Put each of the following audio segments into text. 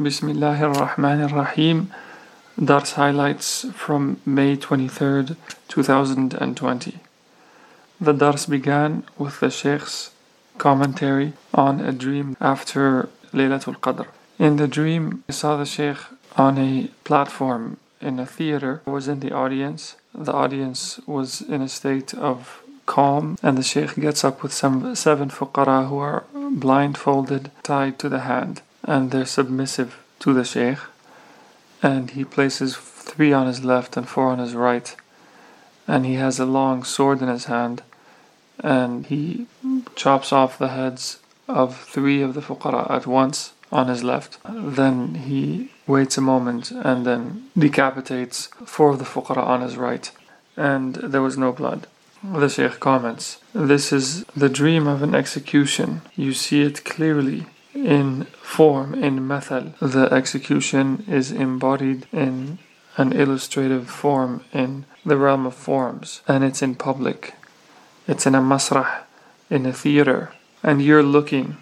Bismillahir Rahmanir Rahim. Dars highlights from May 23rd, 2020. The Dars began with the Sheikh's commentary on a dream after Laylatul Qadr. In the dream, I saw the Sheikh on a platform in a theater, I was in the audience. The audience was in a state of calm, and the Sheikh gets up with some seven fuqara who are blindfolded, tied to the hand, and they're submissive to the Sheikh. And he places three on his left and four on his right, and he has a long sword in his hand, and he chops off the heads of three of the fuqara at once on his left. Then he waits a moment and then decapitates four of the fuqara on his right. And there was no blood. The Shaykh comments This is the dream of an execution. You see it clearly in form, in method. The execution is embodied in an illustrative form in the realm of forms, and it's in public. It's in a masrah, in a theater, and you're looking,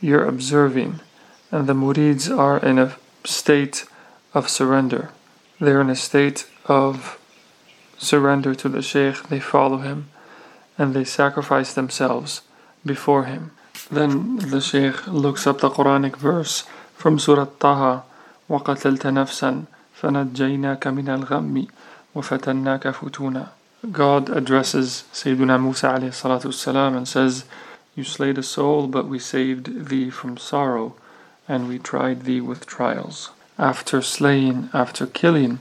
you're observing, and the murids are in a state of surrender. They're in a state of surrender to the Shaykh, they follow him, and they sacrifice themselves before him. Then the Shaykh looks up the Quranic verse from Surah Taha وَقَتَلْتَ نَفْسًا فَنَجَّيْنَاكَ مِنَ الْغَمِّ وَفَتَنَّاكَ فُتُونًا God addresses Sayyidina Musa والسلام, and says, You slayed a soul, but we saved thee from sorrow and we tried thee with trials. After slaying, after killing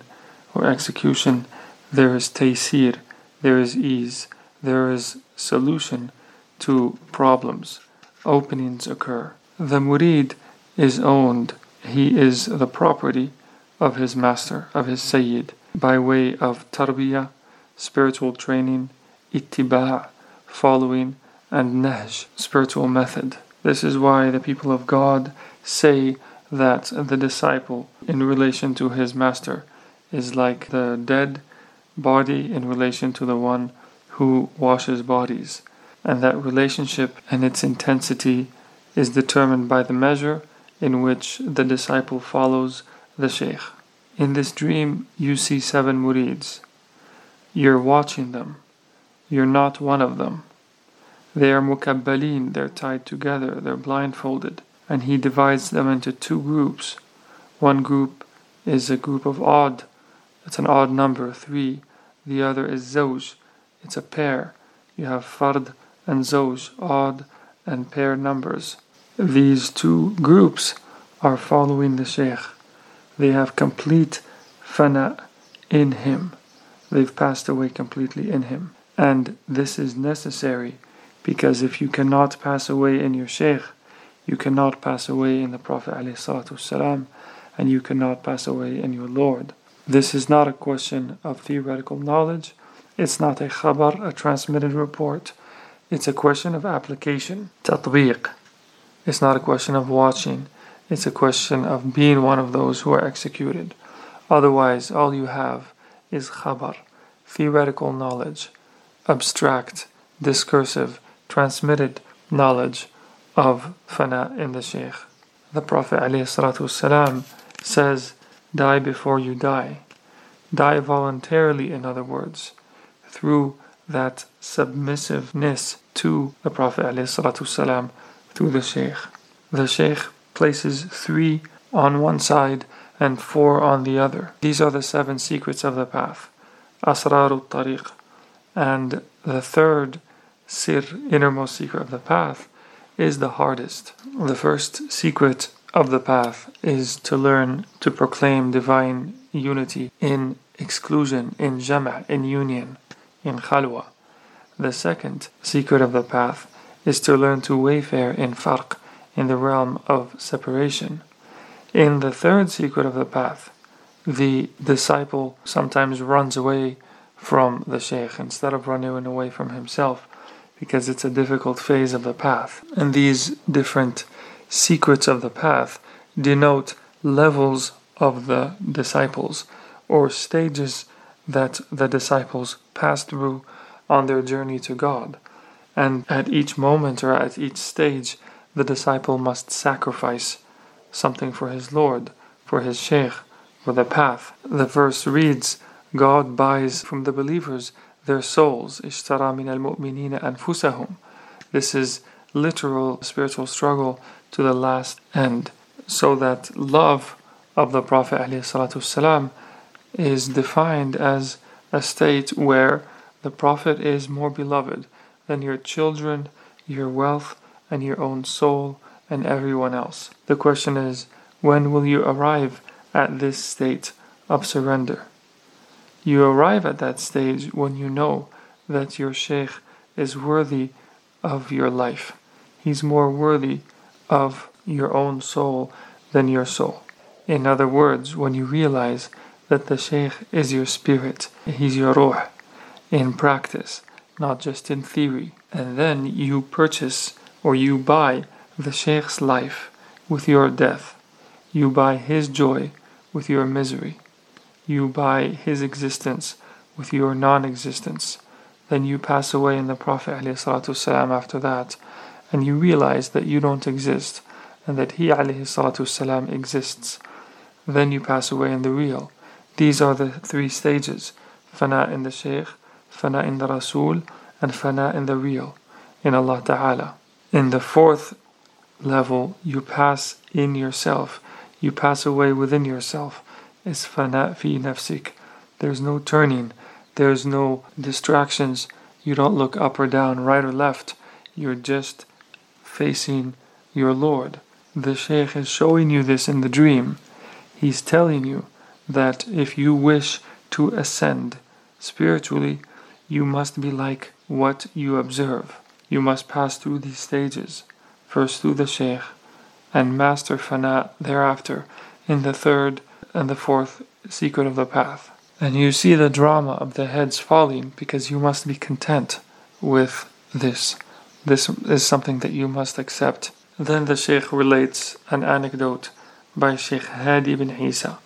or execution, there is taysir, there is ease, there is solution to problems. Openings occur. The murid is owned, he is the property of his master, of his sayyid, by way of tarbiyah, spiritual training, ittiba, following, and nahj, spiritual method. This is why the people of God say that the disciple in relation to his master is like the dead body in relation to the one who washes bodies, and that relationship and its intensity is determined by the measure in which the disciple follows the Shaykh. In this dream, you see seven murids. You're watching them. You're not one of them. They are mukabbalin, they're tied together, they're blindfolded and he divides them into two groups. One group is a group of odd, it's an odd number, three. The other is zawj, it's a pair. You have fard and zawj, odd and pair numbers. These two groups are following the Shaykh. They have complete fana in him. They've passed away completely in him. And this is necessary because if you cannot pass away in your Shaykh, you cannot pass away in the Prophet ﷺ, and you cannot pass away in your Lord. This is not a question of theoretical knowledge. It's not a khabar, a transmitted report. It's a question of application. Tatbiq. It's not a question of watching. It's a question of being one of those who are executed. Otherwise, all you have is khabar, theoretical knowledge, abstract, discursive, transmitted knowledge of fana in the Shaykh. The Prophet ﷺ says, Die before you die. Die voluntarily, in other words, through that submissiveness to the Prophet ﷺ through the Shaykh. The Shaykh places three on one side and four on the other. These are the seven secrets of the path. Asrarul Tariq. And the third sir, innermost secret of the path, is the hardest. The first secret of the path is to learn to proclaim divine unity in exclusion, in jama', in union, in khalwa. The second secret of the path is to learn to wayfare in farq, in the realm of separation. In the third secret of the path, the disciple sometimes runs away from the sheikh instead of running away from himself because it's a difficult phase of the path. And these different secrets of the path denote levels of the disciples or stages that the disciples pass through on their journey to God. And at each moment or at each stage, the disciple must sacrifice something for his Lord, for his Sheikh, for the path. The verse reads, God buys from the believers their souls. اشترى من المؤمنين أنفسهم. This is literal spiritual struggle to the last end, so that love of the Prophet ﷺ is defined as a state where the Prophet is more beloved than your children, your wealth, and your own soul, and everyone else. The question is, when will you arrive at this state of surrender? You arrive at that stage when you know that your Sheikh is worthy of your life. He's more worthy of your own soul than your soul. In other words, when you realize that the Sheikh is your spirit, he's your ruh, in practice, not just in theory. And then you purchase or you buy the Sheikh's life with your death. You buy his joy with your misery. You buy his existence with your non existence. Then you pass away in the Prophet ﷺ after that, and you realize that you don't exist and that he ﷺ exists. Then you pass away in the real. These are the three stages fana in the Shaykh, fana in the Rasul, and fana in the real, in Allah Ta'ala. In the fourth level, you pass in yourself, you pass away within yourself. It's fana fi nafsik. There's no turning, there's no distractions. You don't look up or down, right or left. You're just facing your Lord. The Shaykh is showing you this in the dream. He's telling you that if you wish to ascend spiritually, you must be like what you observe. You must pass through these stages, first through the Shaykh, and master Fana thereafter in the third and the fourth secret of the path. And you see the drama of the heads falling because you must be content with this. This is something that you must accept. Then the Shaykh relates an anecdote by Sheikh Hadi ibn Isa.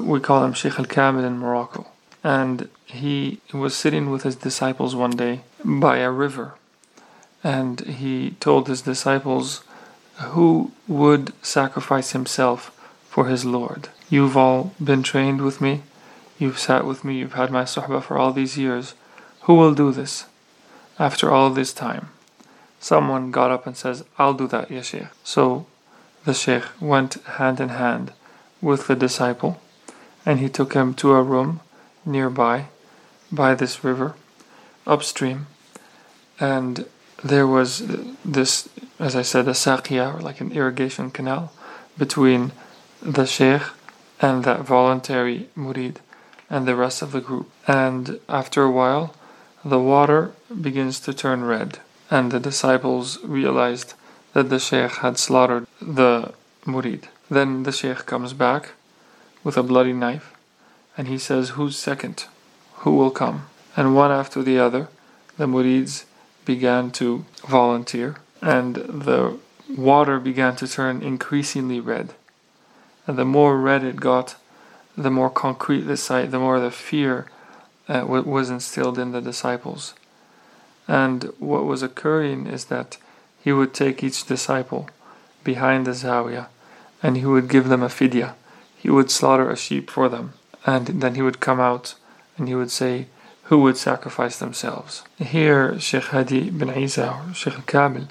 We call him Sheikh al Kamil in Morocco. And he was sitting with his disciples one day by a river. And he told his disciples, Who would sacrifice himself for his Lord? You've all been trained with me. You've sat with me. You've had my suhbah for all these years. Who will do this after all this time? Someone got up and says, I'll do that, ya Sheikh. So the Sheikh went hand in hand with the disciple and he took him to a room nearby by this river upstream and there was this as I said a saqiya or like an irrigation canal between the Sheikh and that voluntary murid and the rest of the group and after a while the water begins to turn red and the disciples realized that the Sheikh had slaughtered the murid. Then the Sheikh comes back with a bloody knife and he says, Who's second? Who will come? And one after the other, the murids began to volunteer and the water began to turn increasingly red. And the more red it got, the more concrete the sight, the more the fear uh, was instilled in the disciples. And what was occurring is that he would take each disciple behind the Zawiya and he would give them a fidya. He would slaughter a sheep for them. And then he would come out and he would say, Who would sacrifice themselves? Here, Sheikh Hadi bin Isa or Sheikh Kamil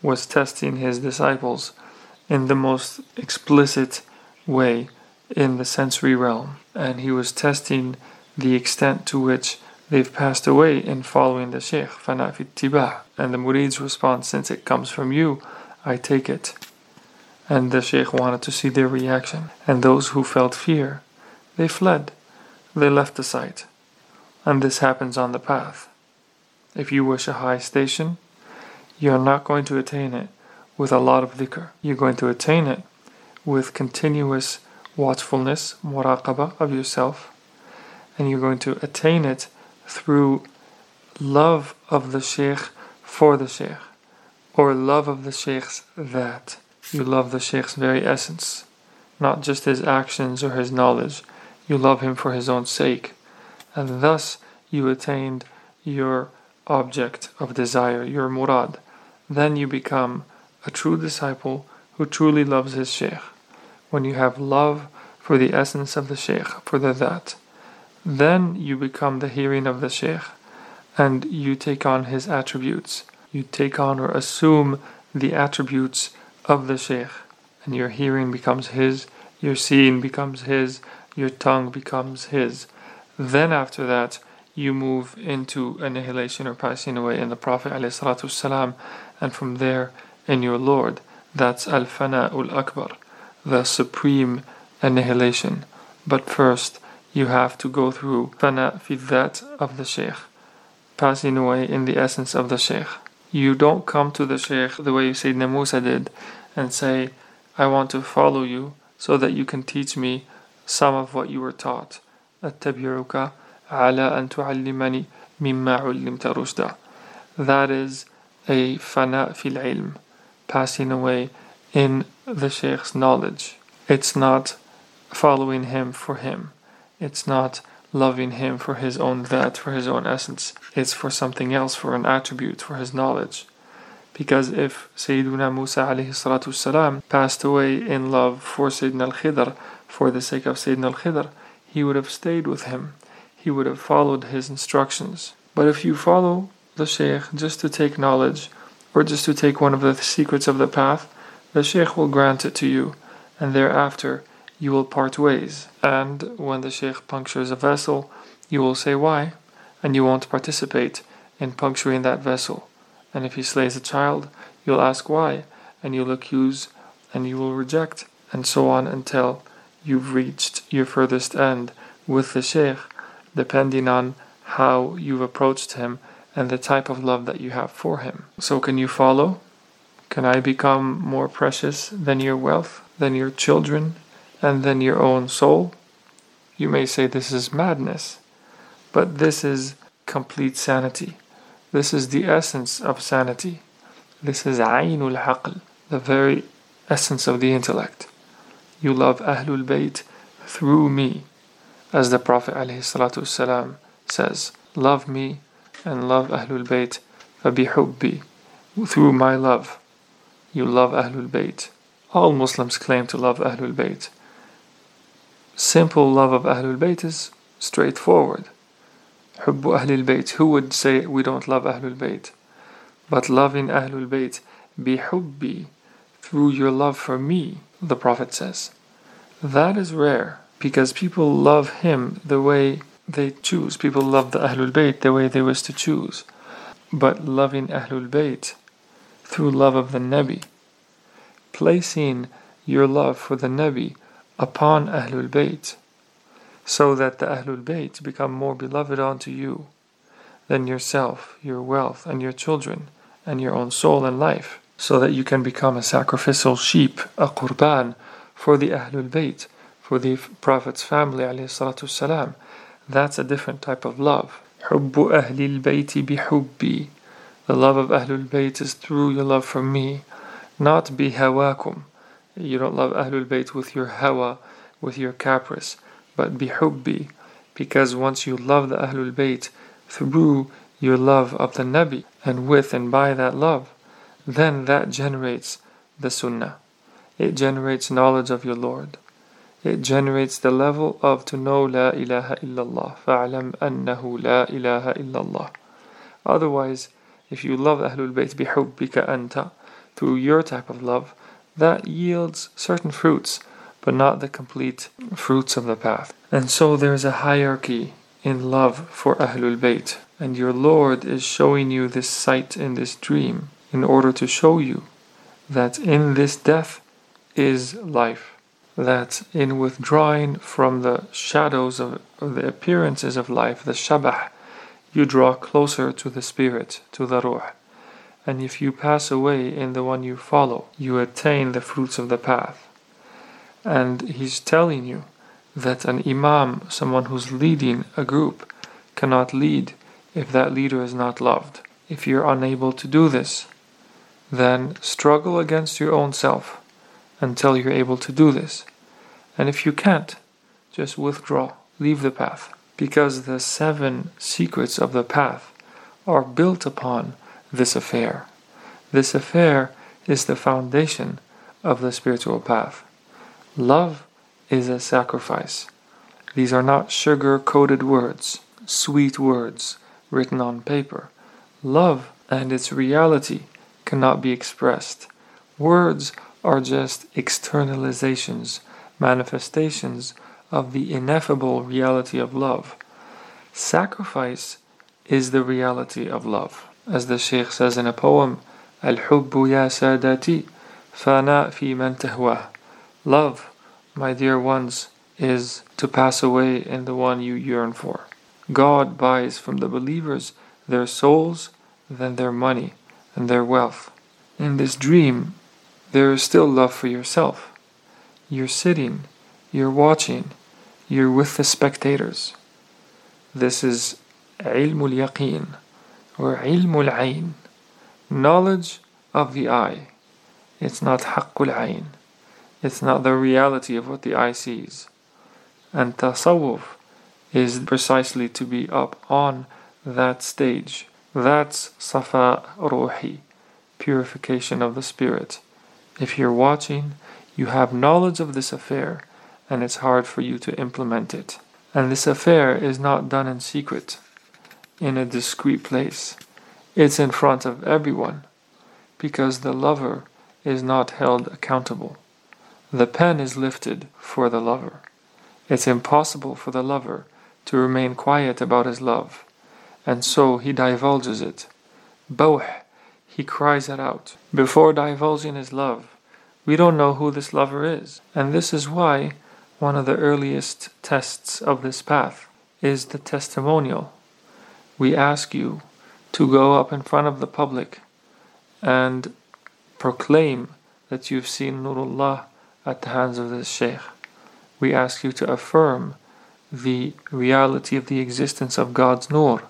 was testing his disciples in the most explicit way in the sensory realm. And he was testing the extent to which they've passed away in following the Sheikh, fana fi tibah. And the murid's response, since it comes from you, I take it. And the Sheikh wanted to see their reaction. And those who felt fear, they fled. They left the site. And this happens on the path. If you wish a high station, you're not going to attain it with a lot of dhikr. You're going to attain it with continuous watchfulness, muraqabah of yourself, and you're going to attain it through love of the Sheikh for the Sheikh, or love of the Sheikh's that. You love the Sheikh's very essence, not just his actions or his knowledge. You love him for his own sake, and thus you attained your object of desire, your murad. Then you become a true disciple who truly loves his Sheikh, when you have love for the essence of the Shaykh, for the that. Then you become the hearing of the Shaykh and you take on his attributes. You take on or assume the attributes of the Shaykh, and your hearing becomes his, your seeing becomes his, your tongue becomes his. Then after that, you move into annihilation or passing away in the Prophet ﷺ, and from there in your Lord. That's al Fana ul akbar, the supreme annihilation. But first, you have to go through fana fi that of the Shaykh, passing away in the essence of the Shaykh. You don't come to the Shaykh the way Sayyidina Musa did and say, I want to follow you so that you can teach me some of what you were taught. أتبعك على أن تعلمني مما علمت رشدا. That is a fana fil ilm, passing away in the Shaykh's knowledge. It's not following him for him. It's not loving him for his own that, for his own essence. It's for something else, for an attribute, for his knowledge. Because if Sayyiduna Musa alayhi salam passed away in love for Sayyidina al-Khidr, for the sake of Sayyidina al-Khidr, he would have stayed with him. He would have followed his instructions. But if you follow the Shaykh just to take knowledge, or just to take one of the secrets of the path, the Shaykh will grant it to you, and thereafter you will part ways. And when the Shaykh punctures a vessel, you will say why, and you won't participate in puncturing that vessel. And if he slays a child, you'll ask why, and you'll accuse and you will reject, and so on until you've reached your furthest end with the Shaykh, depending on how you've approached him and the type of love that you have for him. So, can you follow? Can I become more precious than your wealth, than your children, and then your own soul, you may say this is madness, but this is complete sanity. This is the essence of sanity. This is Ainul Aql, the very essence of the intellect. You love Ahlul Bayt through me, as the Prophet ﷺ says, Love me and love Ahlul Bayt فبحبي, through my love. You love Ahlul Bayt. All Muslims claim to love Ahlul Bayt simple love of Ahlul Bayt is straightforward. حب Ahlul Bayt. Who would say we don't love Ahlul Bayt? But loving Ahlul Bayt, bihubbi, through your love for me, the Prophet says. That is rare because people love him the way they choose. People love the Ahlul Bayt the way they wish to choose. But loving Ahlul Bayt through love of the Nabi, placing your love for the Nabi upon Ahlul Bayt, so that the Ahlul Bayt become more beloved unto you than yourself, your wealth, and your children, and your own soul and life, so that you can become a sacrificial sheep, a qurban, for the Ahlul Bayt, for the Prophet's family, salam. That's a different type of love. حب أهل البيت بحبي The love of Ahlul Bayt is through your love for me, not bihawakum. You don't love Ahlul Bayt with your hawa, with your caprice, but bihubbi, because once you love the Ahlul Bayt through your love of the Nabi and with and by that love, then that generates the Sunnah. It generates knowledge of your Lord. It generates the level of to know La ilaha illallah, fa'alam annahu la ilaha illallah. Otherwise, if you love Ahlul Bayt bihubbika anta, through your type of love, that yields certain fruits, but not the complete fruits of the path. And so there's a hierarchy in love for Ahlul Bayt, and your Lord is showing you this sight in this dream in order to show you that in this death is life, that in withdrawing from the shadows of, of the appearances of life, the shabah, you draw closer to the spirit, to the ruh and if you pass away in the one you follow, you attain the fruits of the path. And he's telling you that an imam, someone who's leading a group, cannot lead if that leader is not loved. If you're unable to do this, then struggle against your own self until you're able to do this. And if you can't, just withdraw, leave the path. Because the seven secrets of the path are built upon this affair. This affair is the foundation of the spiritual path. Love is a sacrifice. These are not sugar coated words, sweet words written on paper. Love and its reality cannot be expressed. Words are just externalizations, manifestations of the ineffable reality of love. Sacrifice is the reality of love. As the Shaykh says in a poem, الحب يا سادتي فناء في من تهواه. Love, my dear ones, is to pass away in the one you yearn for. God buys from the believers their souls, then their money and their wealth. In this dream, there is still love for yourself. You're sitting, you're watching, you're with the spectators. This is علم اليقين Or ilmul ayn, knowledge of the eye. It's not haqqul ayn. It's not the reality of what the eye sees. And tasawwuf is precisely to be up on that stage. That's safa ruhi, purification of the spirit. If you're watching, you have knowledge of this affair, and it's hard for you to implement it. And this affair is not done in secret in a discreet place. It's in front of everyone, because the lover is not held accountable. The pen is lifted for the lover. It's impossible for the lover to remain quiet about his love, and so he divulges it. Bawh, he cries it out. Before divulging his love, we don't know who this lover is, and this is why one of the earliest tests of this path is the testimonial. We ask you to go up in front of the public and proclaim that you've seen Nurullah at the hands of this Shaykh. We ask you to affirm the reality of the existence of God's Nur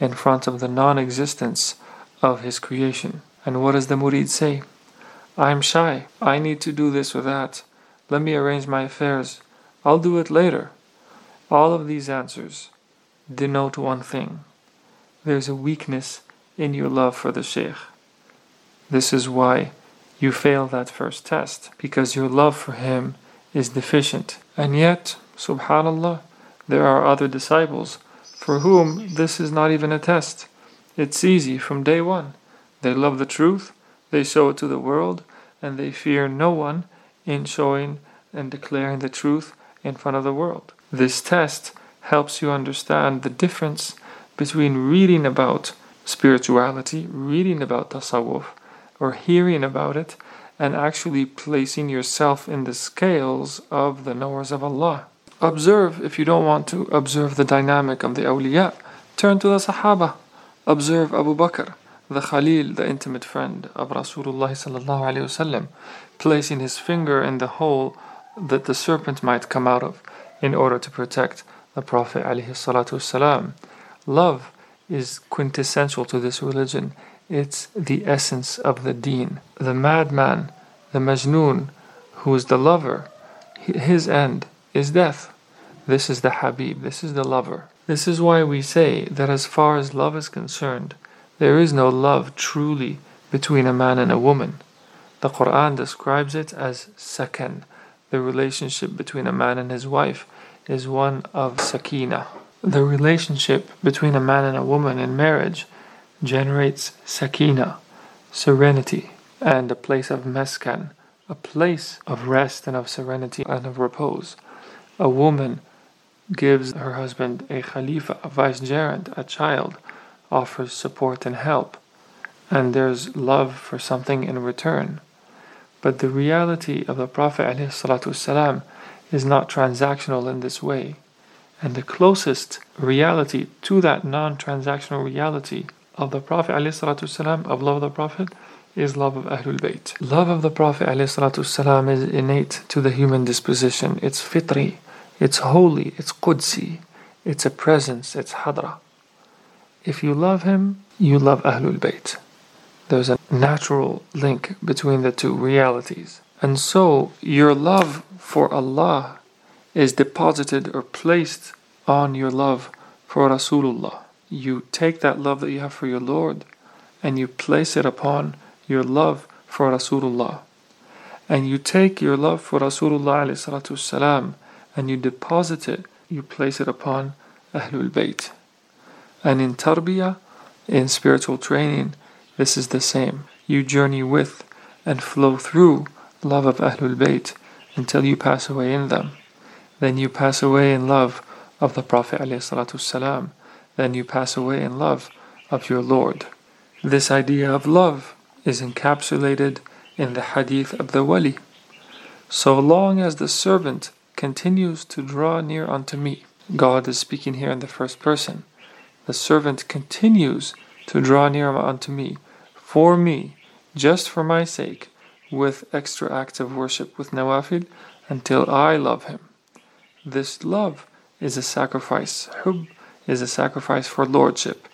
in front of the non existence of His creation. And what does the Murid say? I'm shy. I need to do this or that. Let me arrange my affairs. I'll do it later. All of these answers denote one thing there's a weakness in your love for the Shaykh. This is why you fail that first test because your love for him is deficient. And yet, subhanallah, there are other disciples for whom this is not even a test. It's easy from day one. They love the truth, they show it to the world, and they fear no one in showing and declaring the truth in front of the world. This test helps you understand the difference between reading about spirituality, reading about tasawwuf, or hearing about it and actually placing yourself in the scales of the knowers of Allah. Observe, if you don't want to observe the dynamic of the awliya, turn to the Sahaba. Observe Abu Bakr, the Khalil, the intimate friend of Rasulullah placing his finger in the hole that the serpent might come out of in order to protect the Prophet wasalam. Love is quintessential to this religion it's the essence of the deen. The madman, the majnoon, who is the lover, his end is death. This is the Habib, this is the lover. This is why we say that as far as love is concerned, there is no love truly between a man and a woman. The Quran describes it as sakan. The relationship between a man and his wife is one of sakina. The relationship between a man and a woman in marriage generates sakina, serenity, and a place of meskan, a place of rest and of serenity and of repose. A woman gives her husband a khalifa, a vicegerent, a child, offers support and help, and there's love for something in return. But the reality of the Prophet ﷺ is not transactional in this way. And the closest reality to that non transactional reality of the Prophet ﷺ, of love of the Prophet, is love of Ahlul Bayt. Love of the Prophet ﷺ is innate to the human disposition. It's fitri, it's holy, it's qudsi, it's a presence, it's hadra. If you love him, you love Ahlul Bayt. There's a natural link between the two realities. And so your love for Allah is deposited or placed on your love for Rasulullah. You take that love that you have for your Lord and you place it upon your love for Rasulullah. And you take your love for Rasulullah salam and you deposit it, you place it upon Ahlul Bayt. And in tarbiyah, in spiritual training, this is the same. You journey with and flow through love of Ahlul Bayt until you pass away in them. Then you pass away in love of the Prophet ﷺ. Then you pass away in love of your Lord. This idea of love is encapsulated in the hadith of the wali. So long as the servant continues to draw near unto me, God is speaking here in the first person. The servant continues to draw near unto me, for me, just for my sake, with extra acts of worship with nawafil, until I love him. This love is a sacrifice. Hub is a sacrifice for lordship,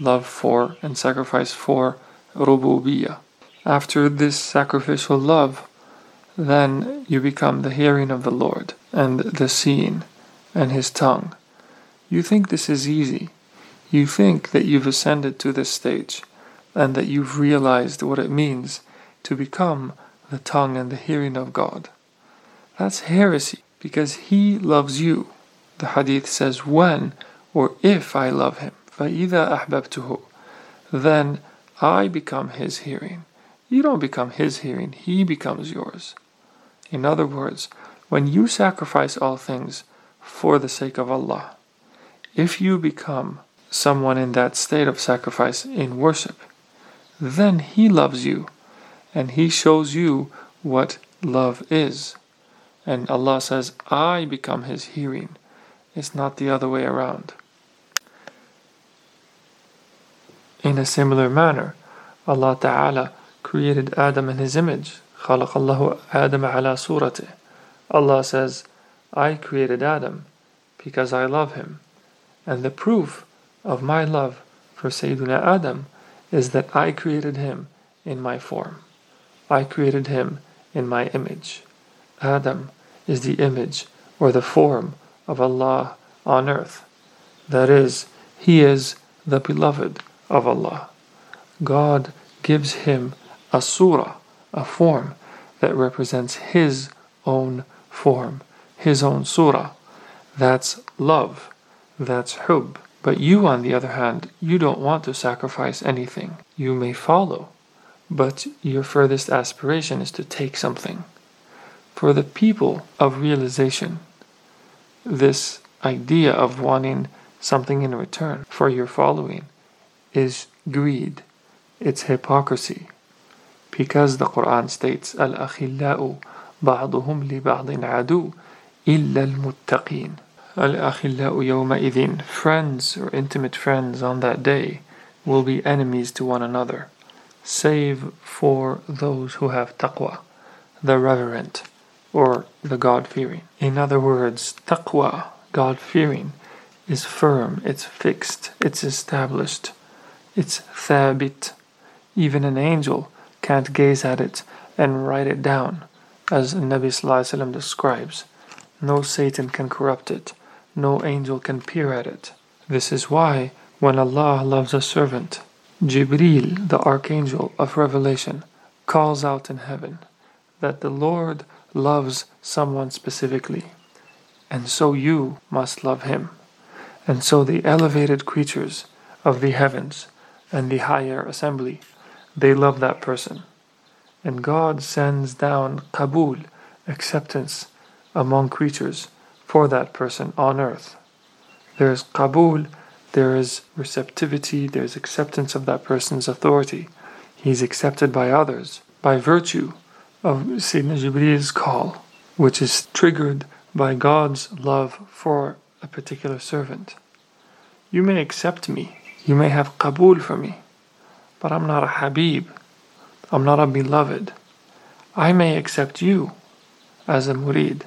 love for and sacrifice for rububiyyah. After this sacrificial love, then you become the hearing of the Lord and the seeing and his tongue. You think this is easy. You think that you've ascended to this stage and that you've realized what it means to become the tongue and the hearing of God. That's heresy because He loves you. The hadith says, when or if I love Him, فَإِذَا أَحْبَبْتُهُ then I become His hearing. You don't become His hearing, He becomes yours. In other words, when you sacrifice all things for the sake of Allah, if you become someone in that state of sacrifice in worship, then He loves you and He shows you what love is. And Allah says, I become His hearing. It's not the other way around. In a similar manner, Allah Ta'ala created Adam in His image. خلق الله آدم على صورته. Allah says, I created Adam because I love him. And the proof of my love for Sayyidina Adam is that I created him in my form. I created him in my image. Adam is the image or the form of Allah on earth. That is, he is the beloved of Allah. God gives him a surah, a form that represents his own form, his own surah. That's love. That's hub. But you, on the other hand, you don't want to sacrifice anything. You may follow, but your furthest aspiration is to take something. For the people of realization, this idea of wanting something in return for your following is greed, it's hypocrisy. Because the Quran states, Al Akhillau ba'duhum li ba'din adu illa al. Al-akhillau yawma'idhin, friends or intimate friends on that day will be enemies to one another, save for those who have taqwa, the reverent, or the God-fearing. In other words, taqwa, God-fearing, is firm, it's fixed, it's established, it's thabit. Even an angel can't gaze at it and write it down, as Nabi Sallallahu describes. No Satan can corrupt it no angel can peer at it. This is why, when Allah loves a servant, Jibril, the archangel of revelation, calls out in heaven that the Lord loves someone specifically, and so you must love him. And so the elevated creatures of the heavens and the higher assembly, they love that person. And God sends down kabul, acceptance, among creatures for that person on earth. There is kabul, there is receptivity, there is acceptance of that person's authority. He's accepted by others by virtue of Sayyidina Jibreel's call, which is triggered by God's love for a particular servant. You may accept me, you may have qabul for me, but I'm not a habib, I'm not a beloved. I may accept you as a murid,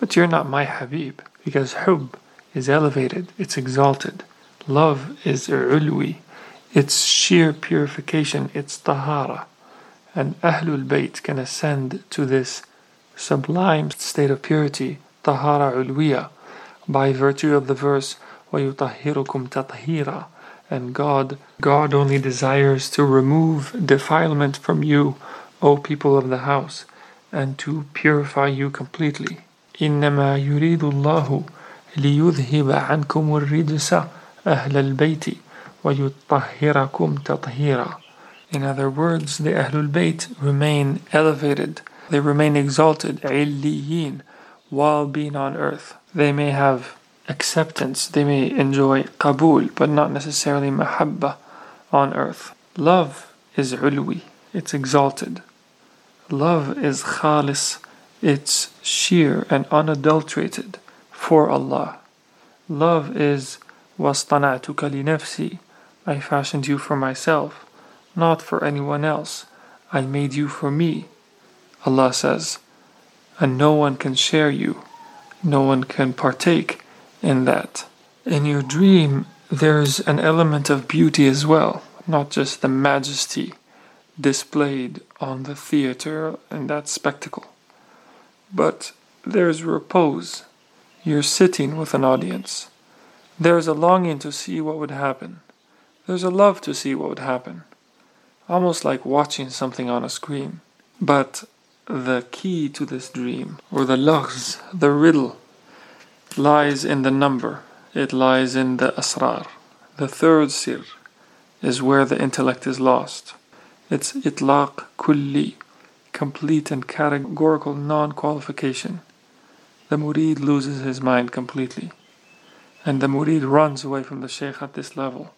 but you're not my Habib, because hub is elevated, it's exalted. Love is ulwi, it's sheer purification, it's tahara And Ahlul Bayt can ascend to this sublime state of purity, tahara ulwiya, by virtue of the verse, وَيُطَهِّرُكُمْ تَطْهِيرًا and God, God only desires to remove defilement from you, O people of the house, and to purify you completely. إنما يريد الله ليذهب عنكم الرجس أهل البيت ويطهركم تطهيرا In other words, the Ahlul Bayt remain elevated, they remain exalted, عِلِّيِّين, while being on earth. They may have acceptance, they may enjoy qabul, but not necessarily mahabba on earth. Love is ulwi, it's exalted. Love is khalis, it's sheer and unadulterated for Allah. Love is wastana'tuka li nafsi, I fashioned you for myself, not for anyone else. I made you for me. Allah says, and no one can share you, no one can partake in that. In your dream, there's an element of beauty as well, not just the majesty displayed on the theater and that spectacle, but there's repose. You're sitting with an audience. There's a longing to see what would happen. There's a love to see what would happen. Almost like watching something on a screen. But the key to this dream, or the laghz, the riddle, lies in the number. It lies in the asrar. The third sir is where the intellect is lost. It's itlaq kulli, complete and categorical non-qualification. The murid loses his mind completely. And the murid runs away from the sheikh at this level,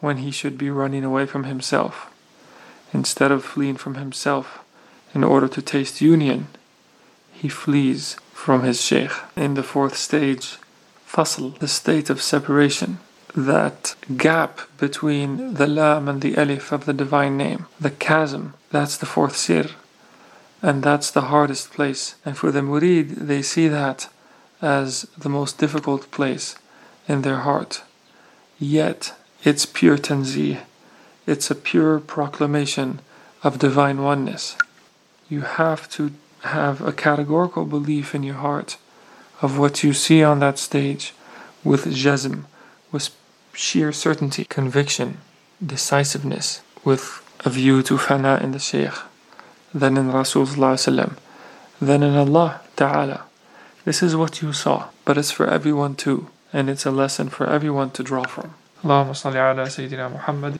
when he should be running away from himself. Instead of fleeing from himself in order to taste union, he flees from his sheikh. In the fourth stage, fasl, the state of separation, that gap between the lam and the alif of the divine name, the chasm, that's the fourth sir. And that's the hardest place. And for the murid, they see that as the most difficult place in their heart. Yet, it's pure tanzih. It's a pure proclamation of divine oneness. You have to have a categorical belief in your heart of what you see on that stage with jazm, with sheer certainty, conviction, decisiveness, with a view to fana in the Shaykh, then in Rasulullah, then in Allah Ta'ala. This is what you saw, but it's for everyone too, and it's a lesson for everyone to draw from. اللهم صل على سيدنا محمد